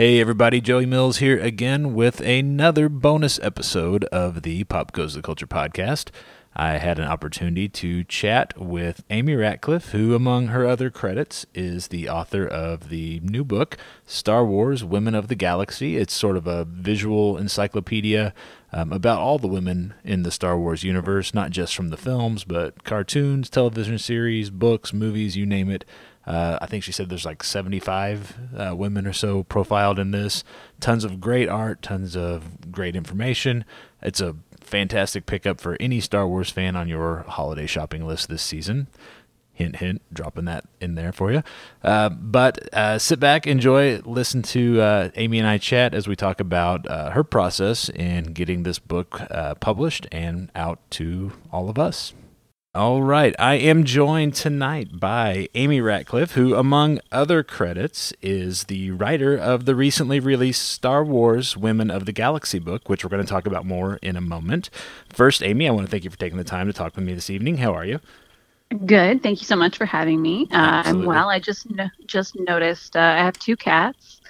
Hey everybody, Joey Mills here again with another bonus episode of the Pop Goes the Culture podcast. I had an opportunity to chat with Amy Ratcliffe, who, among her other credits, is the author of the new book, Star Wars Women of the Galaxy. It's sort of a visual encyclopedia um, about all the women in the Star Wars universe, not just from the films, but cartoons, television series, books, movies, you name it. Uh, I think she said there's like 75 uh, women or so profiled in this. Tons of great art, tons of great information. It's a fantastic pickup for any Star Wars fan on your holiday shopping list this season. Hint, hint, dropping that in there for you. Uh, but uh, sit back, enjoy, listen to uh, Amy and I chat as we talk about uh, her process in getting this book published and out to all of us. All right. I am joined tonight by Amy Ratcliffe, who, among other credits, is the writer of the recently released Star Wars Women of the Galaxy book, which we're going to talk about more in a moment. First, Amy, I want to thank you for taking the time to talk with me this evening. How are you? Good. Thank you so much for having me. Uh, I'm well. I just no- just noticed uh, I have two cats,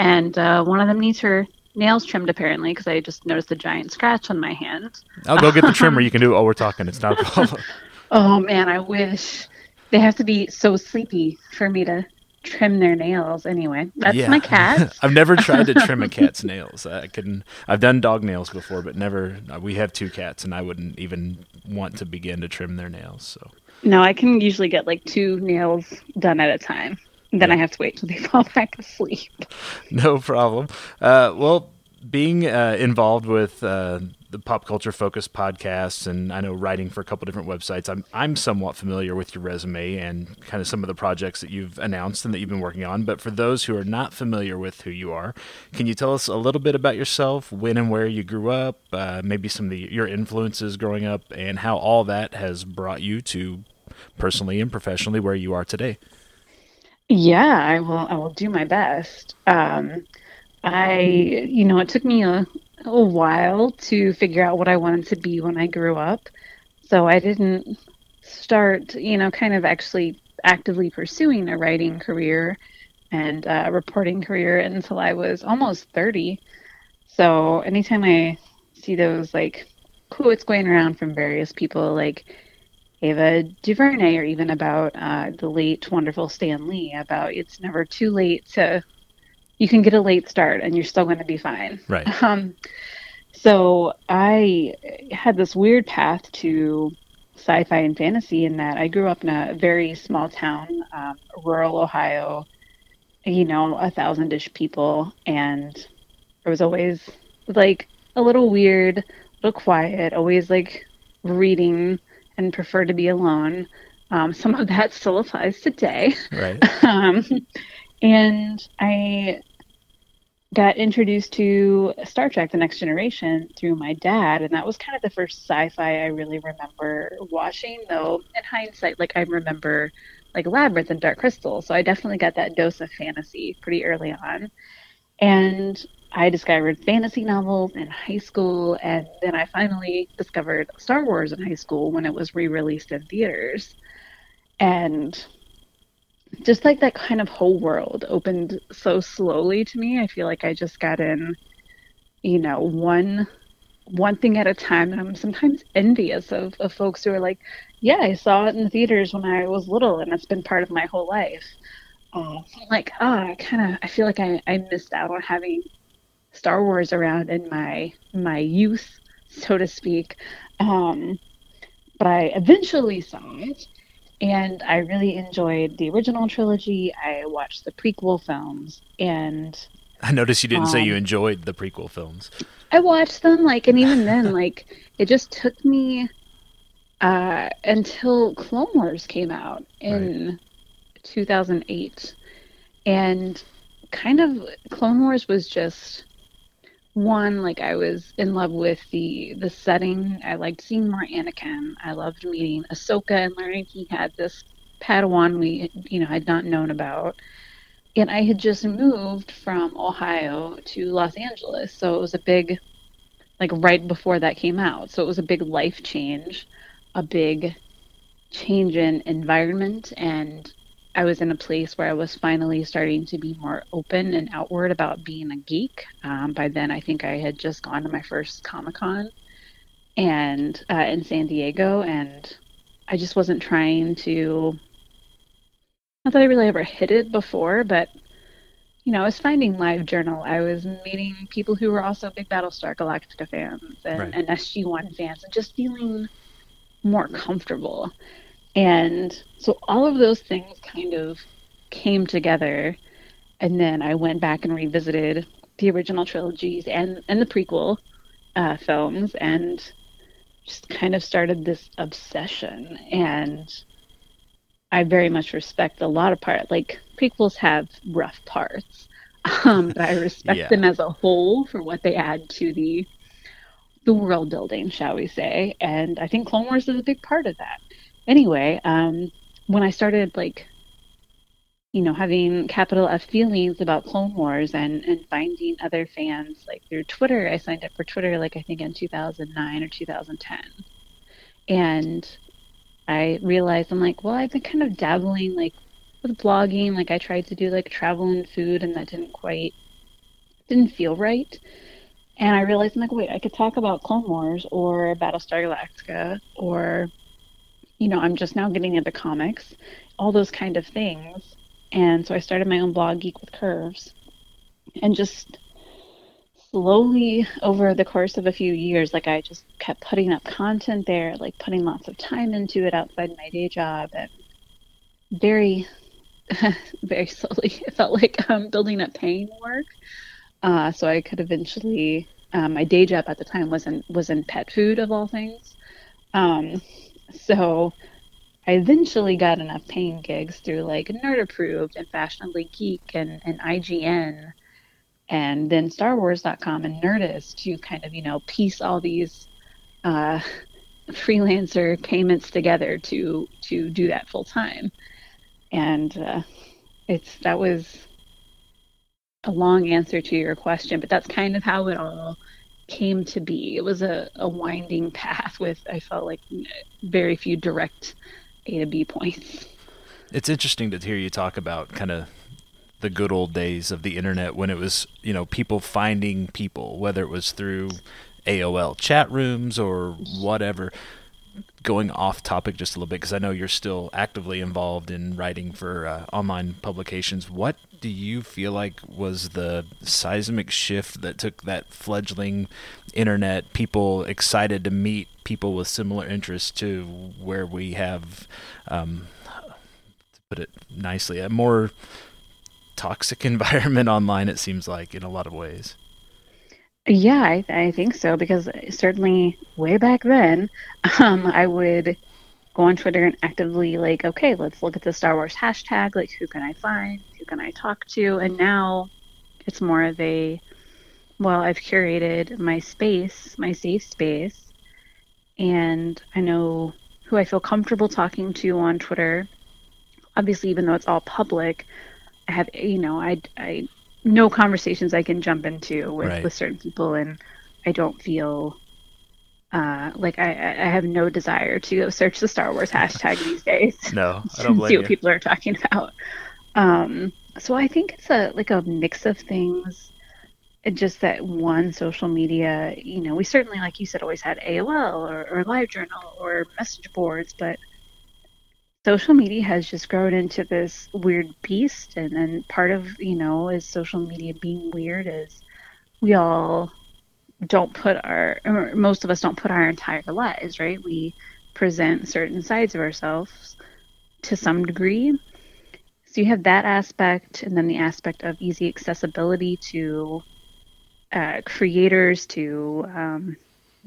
and uh, one of them needs her nails trimmed apparently because I just noticed a giant scratch on my hand. I'll go get the trimmer. You can do it while we're talking. It's not a problem. Oh man, I wish they have to be so sleepy for me to trim their nails. Anyway, that's yeah. my cat. I've never tried to trim a cat's nails. I can. I've done dog nails before, but never. We have two cats, and I wouldn't even want to begin to trim their nails. So. No, I can usually get like two nails done at a time. Then yeah. I have to wait till they fall back asleep. No problem. Uh, well, being uh, involved with uh, the pop culture focused podcasts, and I know writing for a couple different websites, I'm I'm somewhat familiar with your resume and kind of some of the projects that you've announced and that you've been working on. But for those who are not familiar with who you are, can you tell us a little bit about yourself, when and where you grew up, uh, maybe some of the, your influences growing up, and how all that has brought you to personally and professionally where you are today? Yeah, I will. I will do my best. Um, I, you know, it took me a, a while to figure out what I wanted to be when I grew up. So I didn't start, you know, kind of actually actively pursuing a writing career and a reporting career until I was almost 30. So anytime I see those like quotes going around from various people, like Ava DuVernay, or even about uh, the late wonderful Stan Lee, about it's never too late to, you can get a late start and you're still going to be fine. Right. Um, so I had this weird path to sci-fi and fantasy in that I grew up in a very small town, um, rural Ohio, you know, a thousand-ish people, and it was always like a little weird, a little quiet, always like reading and prefer to be alone. Um, some of that still applies today. Right. um, and I got introduced to Star Trek: The Next Generation through my dad, and that was kind of the first sci-fi I really remember watching. Though in hindsight, like I remember like Labyrinth and Dark Crystal, so I definitely got that dose of fantasy pretty early on. And I discovered fantasy novels in high school, and then I finally discovered Star Wars in high school when it was re released in theaters. And just like that kind of whole world opened so slowly to me. I feel like I just got in, you know, one one thing at a time and I'm sometimes envious of, of folks who are like, Yeah, I saw it in the theaters when I was little and it's been part of my whole life. Uh, like, ah, oh, I kinda I feel like I, I missed out on having Star Wars around in my my youth, so to speak. Um, but I eventually saw it, and I really enjoyed the original trilogy. I watched the prequel films, and I noticed you didn't um, say you um, enjoyed the prequel films. I watched them, like, and even then, like, it just took me uh, until Clone Wars came out in right. 2008, and kind of Clone Wars was just one like i was in love with the the setting. I liked seeing more anakin. I loved meeting ahsoka and learning he had this padawan we you know had not known about. And i had just moved from ohio to los angeles so it was a big like right before that came out. So it was a big life change a big change in environment and I was in a place where I was finally starting to be more open and outward about being a geek. Um, by then, I think I had just gone to my first Comic Con and uh, in San Diego, and I just wasn't trying to. Not that I really ever hit it before, but you know, I was finding live journal. I was meeting people who were also big Battlestar Galactica fans and, right. and SG1 fans, and just feeling more comfortable. And so all of those things kind of came together. And then I went back and revisited the original trilogies and, and the prequel uh, films and just kind of started this obsession. And I very much respect a lot of part. Like prequels have rough parts, um, but I respect yeah. them as a whole for what they add to the the world building, shall we say? And I think Clone Wars is a big part of that. Anyway, um, when I started like you know, having capital F feelings about Clone Wars and, and finding other fans like through Twitter. I signed up for Twitter like I think in 2009 or 2010. And I realized I'm like, well, I've been kind of dabbling like with blogging. Like I tried to do like travel and food and that didn't quite, didn't feel right. And I realized I'm like, wait, I could talk about Clone Wars or Battlestar Galactica or, you know, I'm just now getting into comics, all those kind of things and so I started my own blog, Geek with Curves, and just slowly over the course of a few years, like I just kept putting up content there, like putting lots of time into it outside my day job, and very, very slowly, it felt like um, building up paying work. Uh, so I could eventually. Um, my day job at the time was in was in pet food of all things. Um, so I eventually got enough paying gigs through like Nerd Approved and Fashionably Geek and, and IGN and then StarWars.com and Nerdist to kind of, you know, piece all these uh, freelancer payments together to to do that full time. And uh, it's that was a long answer to your question, but that's kind of how it all came to be. It was a, a winding path with I felt like very few direct a to B points. It's interesting to hear you talk about kind of the good old days of the internet when it was, you know, people finding people, whether it was through AOL chat rooms or whatever. Going off topic just a little bit because I know you're still actively involved in writing for uh, online publications. What do you feel like was the seismic shift that took that fledgling internet, people excited to meet people with similar interests to where we have, um, to put it nicely, a more toxic environment online, it seems like, in a lot of ways. Yeah, I, I think so because certainly way back then, um, I would go on Twitter and actively like, okay, let's look at the Star Wars hashtag. Like, who can I find? Who can I talk to? And now it's more of a, well, I've curated my space, my safe space, and I know who I feel comfortable talking to on Twitter. Obviously, even though it's all public, I have you know I I know conversations I can jump into with right. with certain people, and I don't feel uh, like I, I have no desire to go search the Star Wars hashtag these days. No, I don't blame see what you. people are talking about. Um, so I think it's a like a mix of things just that one social media, you know, we certainly, like you said, always had AOL or, or LiveJournal or message boards, but social media has just grown into this weird beast. And then part of, you know, is social media being weird is we all don't put our, most of us don't put our entire lives, right? We present certain sides of ourselves to some degree. So you have that aspect, and then the aspect of easy accessibility to uh, creators to um,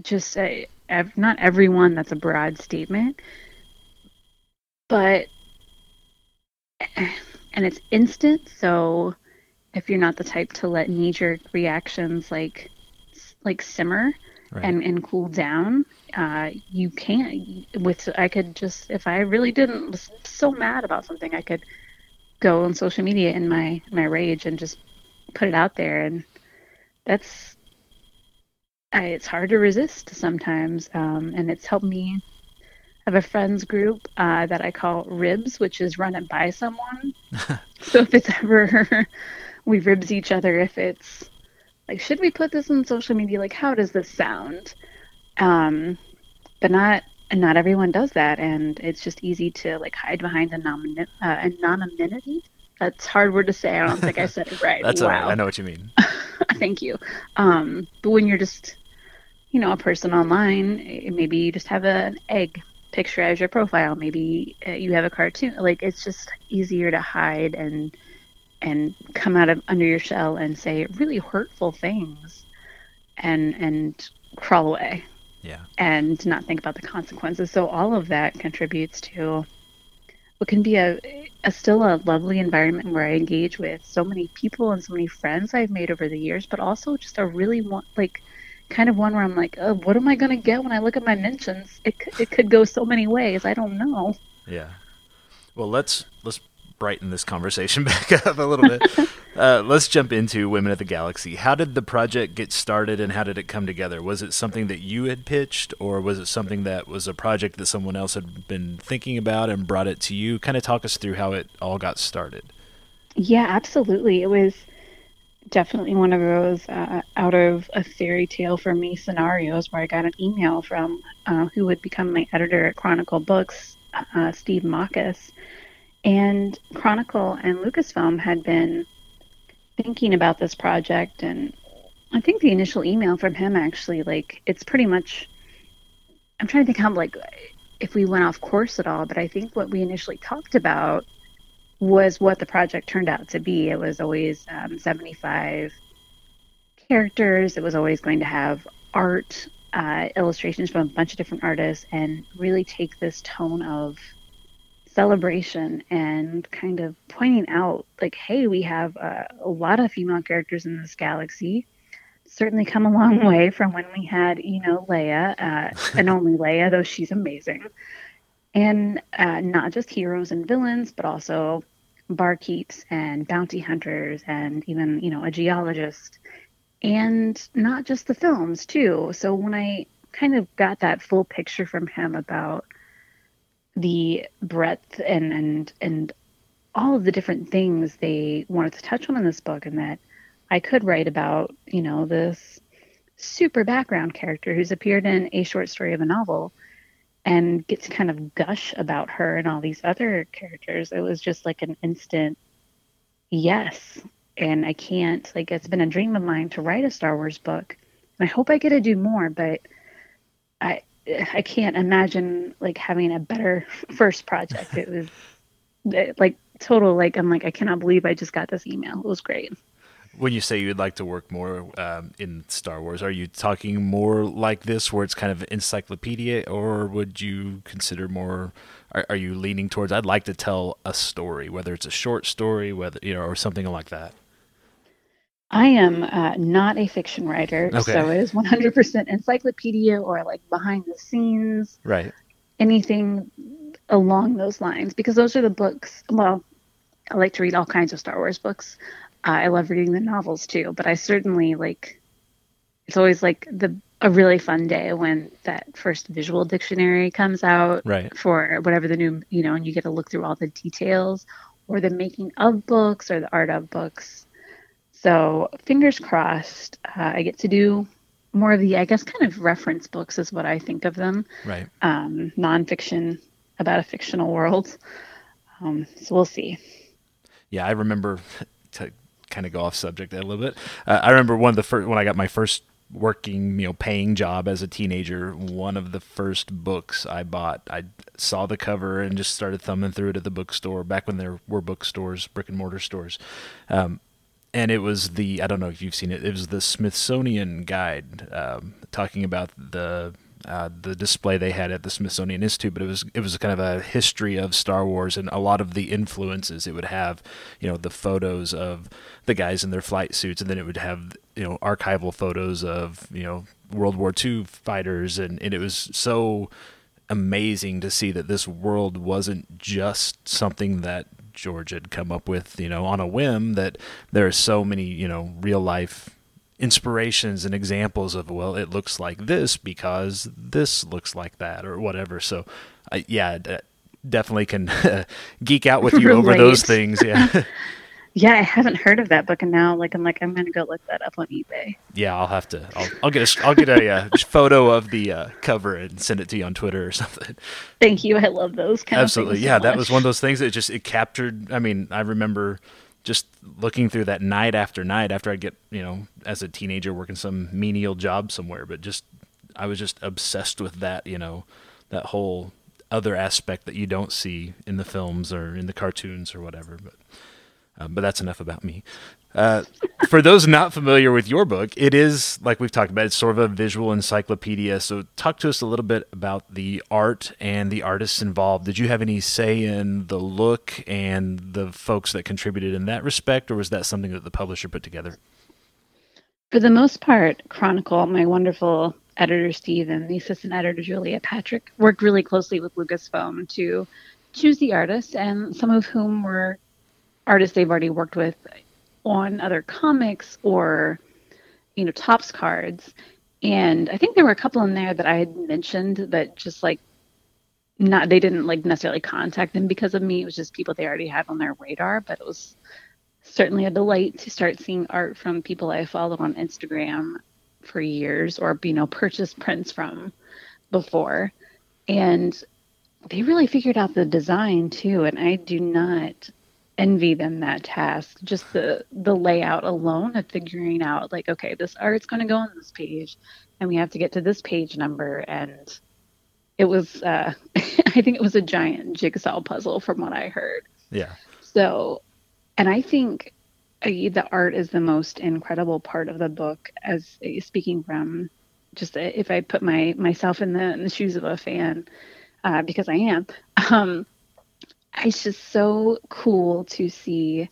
just uh, ev- not everyone. That's a broad statement, but and it's instant. So if you're not the type to let knee jerk reactions like like simmer right. and and cool down, uh, you can't. With I could just if I really didn't was so mad about something, I could go on social media in my my rage and just put it out there and that's I, it's hard to resist sometimes, um, and it's helped me. I have a friends group uh, that I call Ribs, which is run it by someone. so if it's ever we ribs each other, if it's like, should we put this on social media? Like, how does this sound? Um, but not not everyone does that, and it's just easy to like hide behind anonym- uh, anonymity. That's a hard word to say. I don't think I said it right. That's wow. all right. I know what you mean. Thank you. Um, but when you're just, you know, a person online, eh, maybe you just have an egg picture as your profile. Maybe uh, you have a cartoon. Like it's just easier to hide and and come out of under your shell and say really hurtful things, and and crawl away. Yeah. And not think about the consequences. So all of that contributes to what can be a, a still a lovely environment where I engage with so many people and so many friends I've made over the years, but also just a really one like kind of one where I'm like, oh, what am I going to get when I look at my mentions? It it could go so many ways. I don't know. Yeah. Well, let's let's brighten this conversation back up a little bit. uh, let's jump into Women of the Galaxy. How did the project get started, and how did it come together? Was it something that you had pitched, or was it something that was a project that someone else had been thinking about and brought it to you? Kind of talk us through how it all got started. Yeah, absolutely. It was definitely one of those uh, out of a fairy tale for me scenarios where I got an email from uh, who would become my editor at Chronicle Books, uh, Steve Mockus. And Chronicle and Lucasfilm had been thinking about this project. And I think the initial email from him actually, like, it's pretty much, I'm trying to think how, like, if we went off course at all, but I think what we initially talked about was what the project turned out to be. It was always um, 75 characters. It was always going to have art, uh, illustrations from a bunch of different artists, and really take this tone of celebration and kind of pointing out, like, hey, we have uh, a lot of female characters in this galaxy. Certainly come a long way from when we had, you know, Leia, uh, and only Leia, though she's amazing and uh, not just heroes and villains, but also barkeeps and bounty hunters, and even you know a geologist, and not just the films too. So when I kind of got that full picture from him about the breadth and and and all of the different things they wanted to touch on in this book, and that I could write about, you know, this super background character who's appeared in a short story of a novel and get to kind of gush about her and all these other characters. It was just like an instant yes. And I can't, like, it's been a dream of mine to write a Star Wars book. And I hope I get to do more, but I, I can't imagine like having a better first project. It was like total, like, I'm like, I cannot believe I just got this email. It was great. When you say you'd like to work more um, in Star Wars, are you talking more like this, where it's kind of encyclopedia, or would you consider more? Are, are you leaning towards? I'd like to tell a story, whether it's a short story, whether you know, or something like that. I am uh, not a fiction writer, Okay. so it is 100% encyclopedia or like behind the scenes, Right. anything along those lines, because those are the books. Well, I like to read all kinds of Star Wars books. Uh, I love reading the novels too, but I certainly like. It's always like the a really fun day when that first visual dictionary comes out Right. for whatever the new you know, and you get to look through all the details or the making of books or the art of books. So fingers crossed, uh, I get to do more of the, I guess, kind of reference books is what I think of them, Right. um, nonfiction about a fictional world. Um, so we'll see. Yeah, I remember to kind of go off subject a little bit. Uh, I remember one of the first when I got my first working, you know, paying job as a teenager. One of the first books I bought, I saw the cover and just started thumbing through it at the bookstore back when there were bookstores, brick and mortar stores. Um, and it was the I don't know if you've seen it. It was the Smithsonian Guide um, talking about the uh, the display they had at the Smithsonian Institute, but it was it was kind of a history of Star Wars and a lot of the influences it would have. You know, the photos of the guys in their flight suits, and then it would have you know archival photos of you know World War II fighters, and, and it was so amazing to see that this world wasn't just something that George had come up with, you know, on a whim. That there are so many, you know, real life inspirations and examples of well, it looks like this because this looks like that or whatever. So I, yeah, d- definitely can geek out with you over those things. Yeah. Yeah, I haven't heard of that book, and now like I'm like I'm gonna go look that up on eBay. Yeah, I'll have to. I'll, I'll get a I'll get a uh, photo of the uh, cover and send it to you on Twitter or something. Thank you. I love those. Kind Absolutely, yeah. So that was one of those things that just it captured. I mean, I remember just looking through that night after night after I get you know as a teenager working some menial job somewhere, but just I was just obsessed with that. You know, that whole other aspect that you don't see in the films or in the cartoons or whatever, but. Uh, but that's enough about me. Uh, for those not familiar with your book, it is like we've talked about. It's sort of a visual encyclopedia. So, talk to us a little bit about the art and the artists involved. Did you have any say in the look and the folks that contributed in that respect, or was that something that the publisher put together? For the most part, Chronicle, my wonderful editor Steve and the assistant editor Julia Patrick worked really closely with Lucasfilm to choose the artists, and some of whom were artists they've already worked with on other comics or you know Topps cards. And i think there were a couple in there that i had mentioned but just like not they didn't like necessarily contact them because of me. It was just people they already had on their radar but it was certainly a delight to start seeing art from people i followed on instagram for years or you know purchased prints from before. And they really figured out the design too and i do not envy them that task. Just the the layout alone of figuring out like, okay, this art's going to go on this page, and we have to get to this page number, and it was, uh, I think it was a giant jigsaw puzzle from what I heard. Yeah. So, and I think uh, the art is the most incredible part of the book. As uh, speaking from just uh, if I put my myself in the, in the shoes of a fan, uh, because I am. Um, it's just so cool to see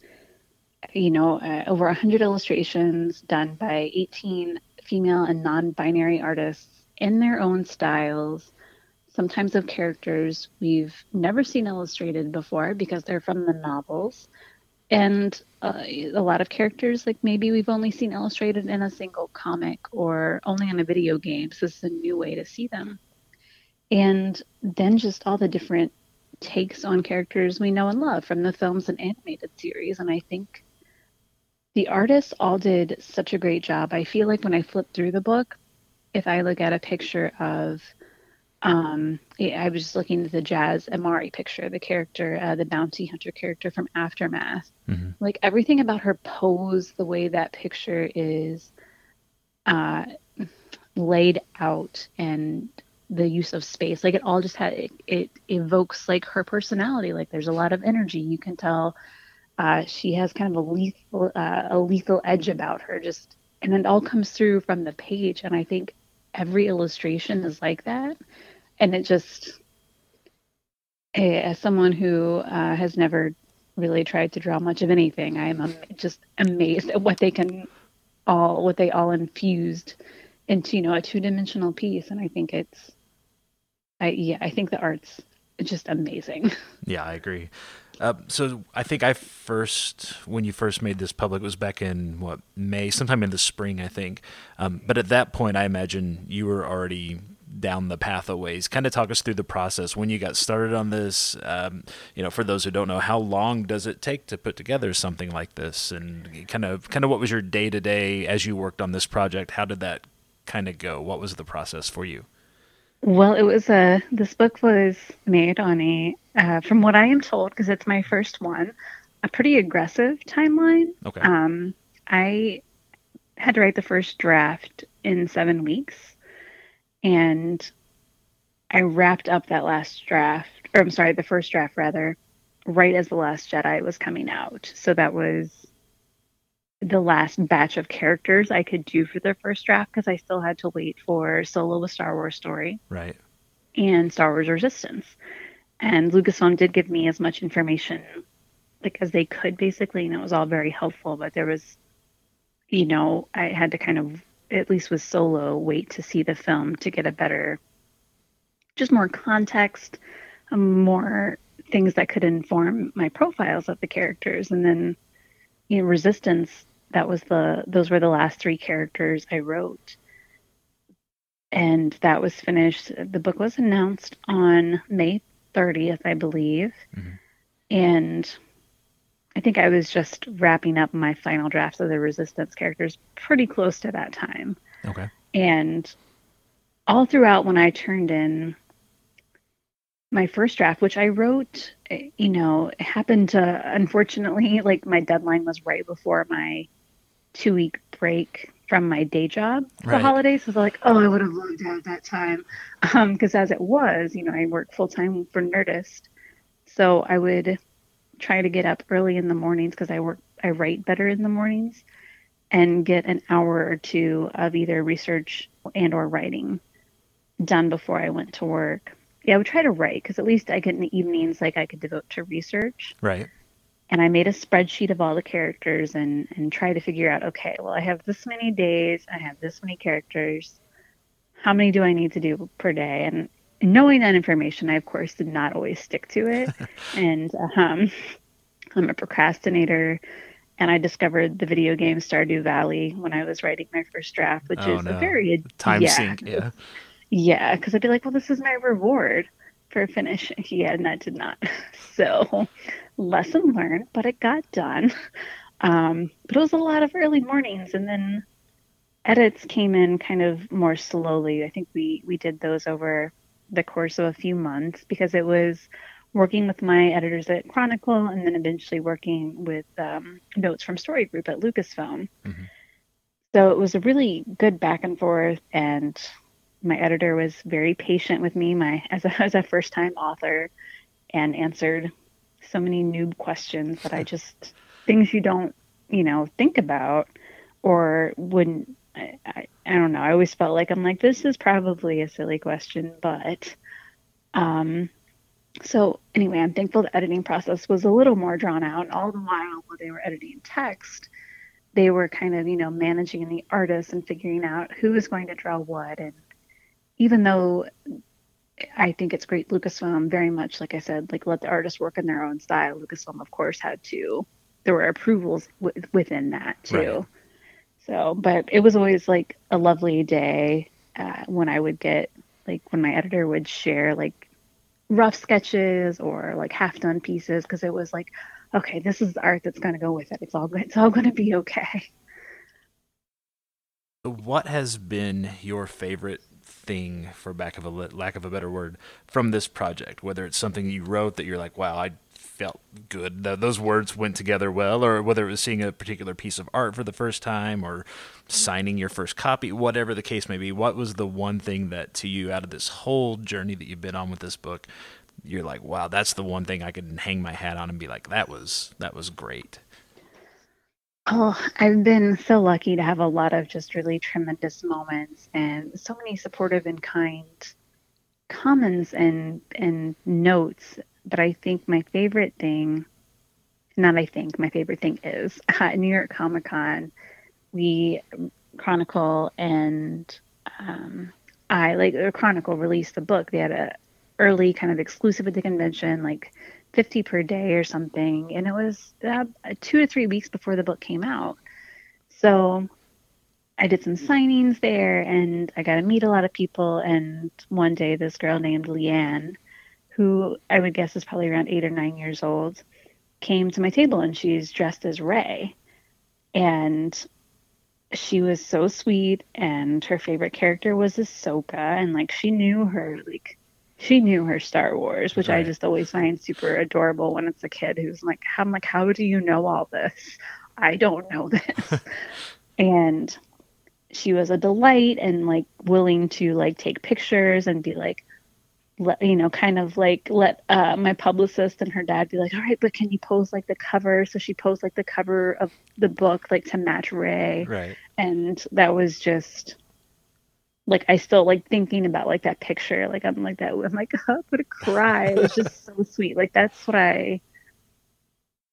you know uh, over 100 illustrations done by 18 female and non-binary artists in their own styles sometimes of characters we've never seen illustrated before because they're from the novels. And uh, a lot of characters like maybe we've only seen illustrated in a single comic or only in a video game so this is a new way to see them. And then just all the different takes on characters we know and love from the films and animated series. And I think the artists all did such a great job. I feel like when I flip through the book, if I look at a picture of, um, I was just looking at the Jas Emari picture, the character, uh, the bounty hunter character from Aftermath. Mm-hmm. Like everything about her pose, the way that picture is uh, laid out and the use of space. Like it all just had it, it, evokes like her personality. Like there's a lot of energy. You can tell uh, she has kind of a lethal uh, a lethal edge about her just and it all comes through from the page. And i think every illustration is like that. And it just eh, as someone who uh, has never really tried to draw much of anything i am just amazed at what they can all what they all infused into you know a two-dimensional piece. And i think it's I yeah, I think the art's just amazing. Yeah, I agree. Uh, so I think I first, when you first made this public, it was back in what May, sometime in the spring, I think. Um, but at that point, I imagine you were already down the path of ways. Kind of talk us through the process when you got started on this. Um, you know, for those who don't know, how long does it take to put together something like this? And kind of, kind of, what was your day to day as you worked on this project? How did that kind of go? What was the process for you? Well, it was a. This book was made on a, uh, from what I am told, because it's my first one, a pretty aggressive timeline. Okay. Um, I had to write the first draft in seven weeks, and I wrapped up that last draft, or I'm sorry, the first draft rather, right as the Last Jedi was coming out. So that was the last batch of characters I could do for the first draft because I still had to wait for Solo a Star Wars story. Right. And Star Wars Resistance. And Lucasfilm did give me as much information like as they could basically, and it was all very helpful, but there was you know, I had to kind of at least with Solo wait to see the film to get a better just more context, um, more things that could inform my profiles of the characters and then you know, Resistance, that was the those were the last three characters I wrote. and that was finished. The book was announced on May 30th, I believe. Mm-hmm. And I think I was just wrapping up my final drafts of the Resistance characters pretty close to that time. Okay. And all throughout when I turned in my first draft, which I wrote, you know, it happened to unfortunately, like my deadline was right before my two week break from my day job for right. the holidays. So I was like, oh, I would have loved to have that time. Because um, as it was, you know, I work full time for Nerdist. So I would try to get up early in the mornings because I work, I write better in the mornings and get an hour or two of either research and or writing done before I went to work. Yeah, I would try to write because at least I get in the evenings like I could devote to research. Right. And I made a spreadsheet of all the characters and and try to figure out okay, well I have this many days, I have this many characters. How many do I need to do per day? And knowing that information, I of course did not always stick to it. and um, I'm a procrastinator and I discovered the video game Stardew Valley when I was writing my first draft, which oh, is no. a very time yeah, sink. Yeah. Yeah, because I'd be like, well, this is my reward for finishing. Yeah, and that did not. So, lesson learned, but it got done. Um, but it was a lot of early mornings, and then edits came in kind of more slowly. I think we we did those over the course of a few months because it was working with my editors at Chronicle, and then eventually working with um, notes from Story Group at Lucasfilm. Mm-hmm. So it was a really good back and forth, and my editor was very patient with me my as a, as a first time author and answered so many noob questions that I just things you don't you know think about or wouldn't I, I, I don't know. I always felt like I'm like this is probably a silly question but um so anyway I'm thankful the editing process was a little more drawn out. And all the while while they were editing text they were kind of you know managing the artists and figuring out who was going to draw what. And even though I think it's great, Lucasfilm very much, like I said, like let the artists work in their own style. Lucasfilm, of course, had to. There were approvals w- within that too. Right. So, but it was always like a lovely day uh, when I would get like when my editor would share like rough sketches or like half done pieces because it was like, okay, this is the art that's going to go with it. It's all it's all going to be okay. What has been your favorite thing, for back of a lack of a better word, from this project? Whether it's something you wrote that you're like, wow, I felt good, those words went together well, or whether it was seeing a particular piece of art for the first time, or signing your first copy, whatever the case may be. What was the one thing that to you, out of this whole journey that you've been on with this book, you're like, wow, that's the one thing I could hang my hat on and be like, that was that was great. Oh, I've been so lucky to have a lot of just really tremendous moments and so many supportive and kind comments and and notes. But I think my favorite thing, not I think, my favorite thing is at New York Comic Con, we Chronicle and um, I like Chronicle released the book. They had a early kind of exclusive at the convention, like 50 per day or something. And it was uh, two to three weeks before the book came out. So I did some signings there and I got to meet a lot of people. And one day, this girl named Leanne, who I would guess is probably around eight or nine years old, came to my table and she's dressed as Rey. And she was so sweet and her favorite character was Ahsoka and like she knew her like she knew her Star Wars, which right. I just always find super adorable when it's a kid who's like, I'm like, how do you know all this? I don't know this. and she was a delight and like willing to like take pictures and be like, let, you know, kind of like let uh, my publicist and her dad be like, all right, but can you pose like the cover? So she posed like the cover of the book, like to match Rey. Right. And that was just like I still like thinking about like that picture. Like I'm like that. I'm like oh, I'm gonna cry. It was just so sweet. Like that's what I.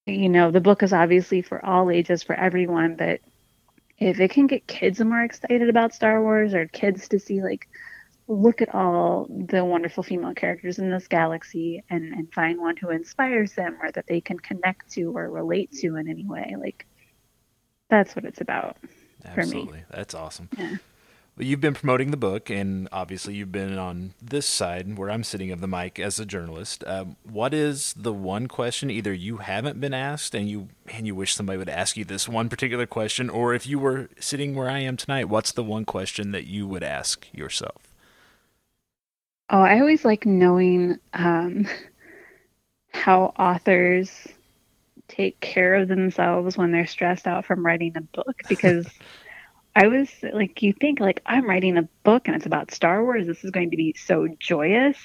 You know, the book is obviously for all ages, for everyone, but if it can get kids more excited about Star Wars or kids to see like look at all the wonderful female characters in this galaxy and, and find one who inspires them or that they can connect to or relate to in any way like that's what it's about absolutely that's awesome yeah you've been promoting the book, and obviously you've been on this side where I'm sitting of the mic as a journalist. Um, what is the one question either you haven't been asked, and you and you wish somebody would ask you this one particular question, or if you were sitting where I am tonight, what's the one question that you would ask yourself? Oh, I always like knowing um, how authors take care of themselves when they're stressed out from writing a book because I was like, you think like I'm writing a book and it's about Star Wars. This is going to be so joyous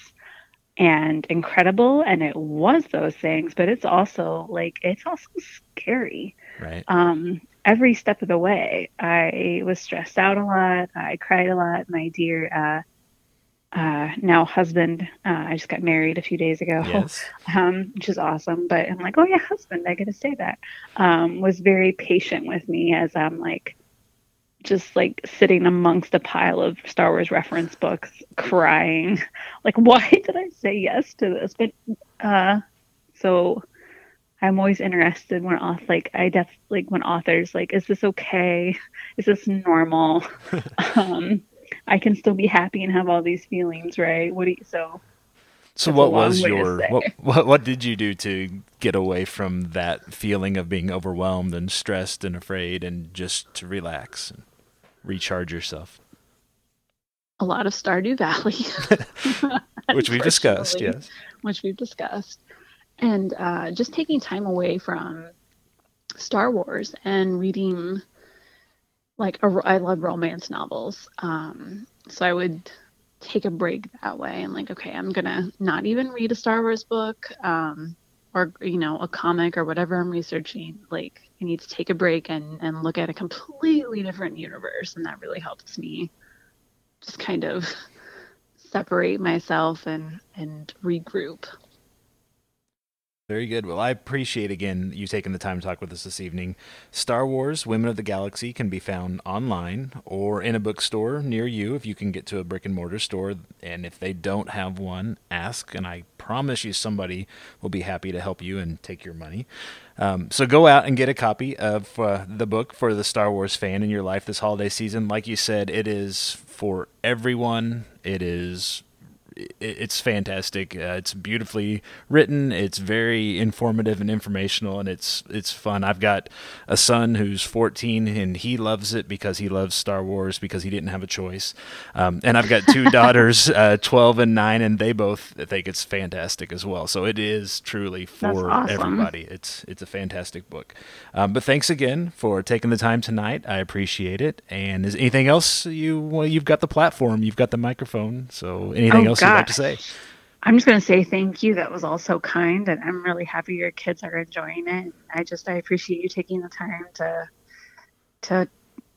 and incredible, and it was those things. But it's also like it's also scary. Right. Um, every step of the way, I was stressed out a lot. I cried a lot. My dear uh, uh, now husband, uh, I just got married a few days ago, Yes. um, which is awesome. But I'm like, oh yeah, husband, I get to say that. Um, was very patient with me as I'm like just like sitting amongst a pile of Star Wars reference books, crying, like, why did I say yes to this? But uh, so I'm always interested when author like I def like when authors like, is this okay? Is this normal? um, I can still be happy and have all these feelings, right? What do you so? So That's what was your what, what what did you do to get away from that feeling of being overwhelmed and stressed and afraid and just to relax and recharge yourself? A lot of Stardew Valley, Which we've discussed, yes. which we've discussed, and uh, just taking time away from Star Wars and reading. Like a, I love romance novels, um, so I would take a break that way and like, okay, I'm gonna not even read a Star Wars book, um, or you know, a comic or whatever I'm researching. Like, I need to take a break and and look at a completely different universe, and that really helps me just kind of separate myself and and regroup. Very good. Well, I appreciate again you taking the time to talk with us this evening. Star Wars Women of the Galaxy can be found online or in a bookstore near you if you can get to a brick and mortar store. And if they don't have one, ask, and I promise you somebody will be happy to help you and take your money. Um, so go out and get a copy of uh, the book for the Star Wars fan in your life this holiday season. Like you said, it is for everyone. It is it's fantastic. Uh, it's beautifully written. It's very informative and informational, and it's it's fun. I've got a son who's 14, and he loves it because he loves Star Wars because he didn't have a choice. Um, and I've got two daughters, uh, 12 and 9, and they both think it's fantastic as well. So it is truly for awesome. everybody. It's it's a fantastic book. Um, but thanks again for taking the time tonight. I appreciate it. And is anything else you well, you've got the platform, you've got the microphone. So anything Oh, else like to say? I'm just going to say thank you. That was all so kind, and I'm really happy your kids are enjoying it. I just I appreciate you taking the time to to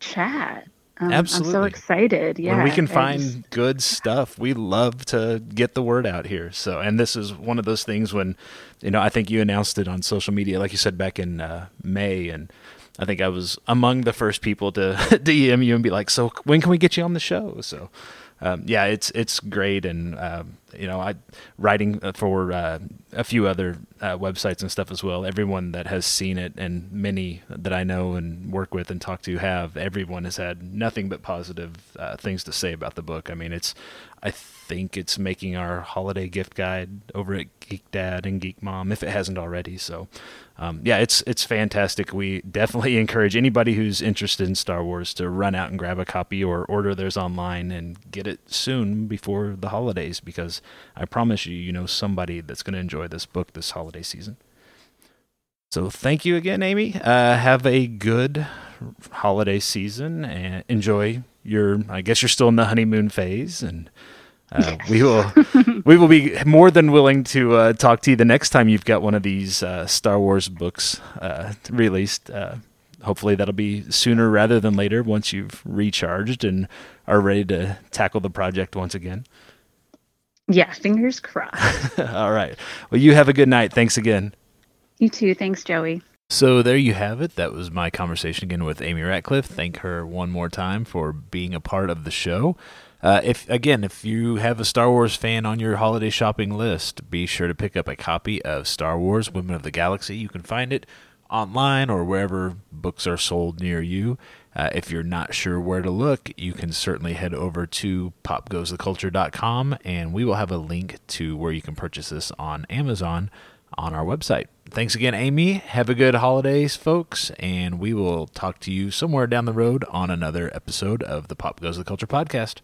chat. Um, I'm so excited. Yeah, When we can find just- good stuff, we love to get the word out here. So, and this is one of those things when, you know, I think you announced it on social media, like you said back in uh, May, and I think I was among the first people to DM you and be like, "So when can we get you on the show?" So, um, yeah, it's it's great, and um, you know, I writing for uh, a few other uh, websites and stuff as well. Everyone that has seen it, and many that I know and work with and talk to have, everyone has had nothing but positive uh, things to say about the book. I mean, it's I think it's making our holiday gift guide over at Geek Dad and Geek Mom if it hasn't already. So, um, yeah, it's it's fantastic. We definitely encourage anybody who's interested in Star Wars to run out and grab a copy or order theirs online and get it soon before the holidays because I promise you, you know somebody that's going to enjoy this book this holiday season. So thank you again, Amy. Uh, have a good holiday season and enjoy your. I guess you're still in the honeymoon phase, and uh, we will we will be more than willing to uh, talk to you the next time you've got one of these uh, Star Wars books uh, released. Uh, hopefully, that'll be sooner rather than later once you've recharged and are ready to tackle the project once again. yeah, fingers crossed. All right. Well, you have a good night. Thanks again. you too. Thanks, Joey. So there you have it. That was my conversation again with Amy Ratcliffe. Thank her one more time for being a part of the show. Uh, if again, if you have a Star Wars fan on your holiday shopping list, be sure to pick up a copy of Star Wars: Women of the Galaxy. You can find it online or wherever books are sold near you. Uh, if you're not sure where to look, you can certainly head over to popgoestheculture.com and we will have a link to where you can purchase this on Amazon on our website. Thanks again, Amy. Have a good holidays, folks, and we will talk to you somewhere down the road on another episode of the Pop Goes the Culture podcast.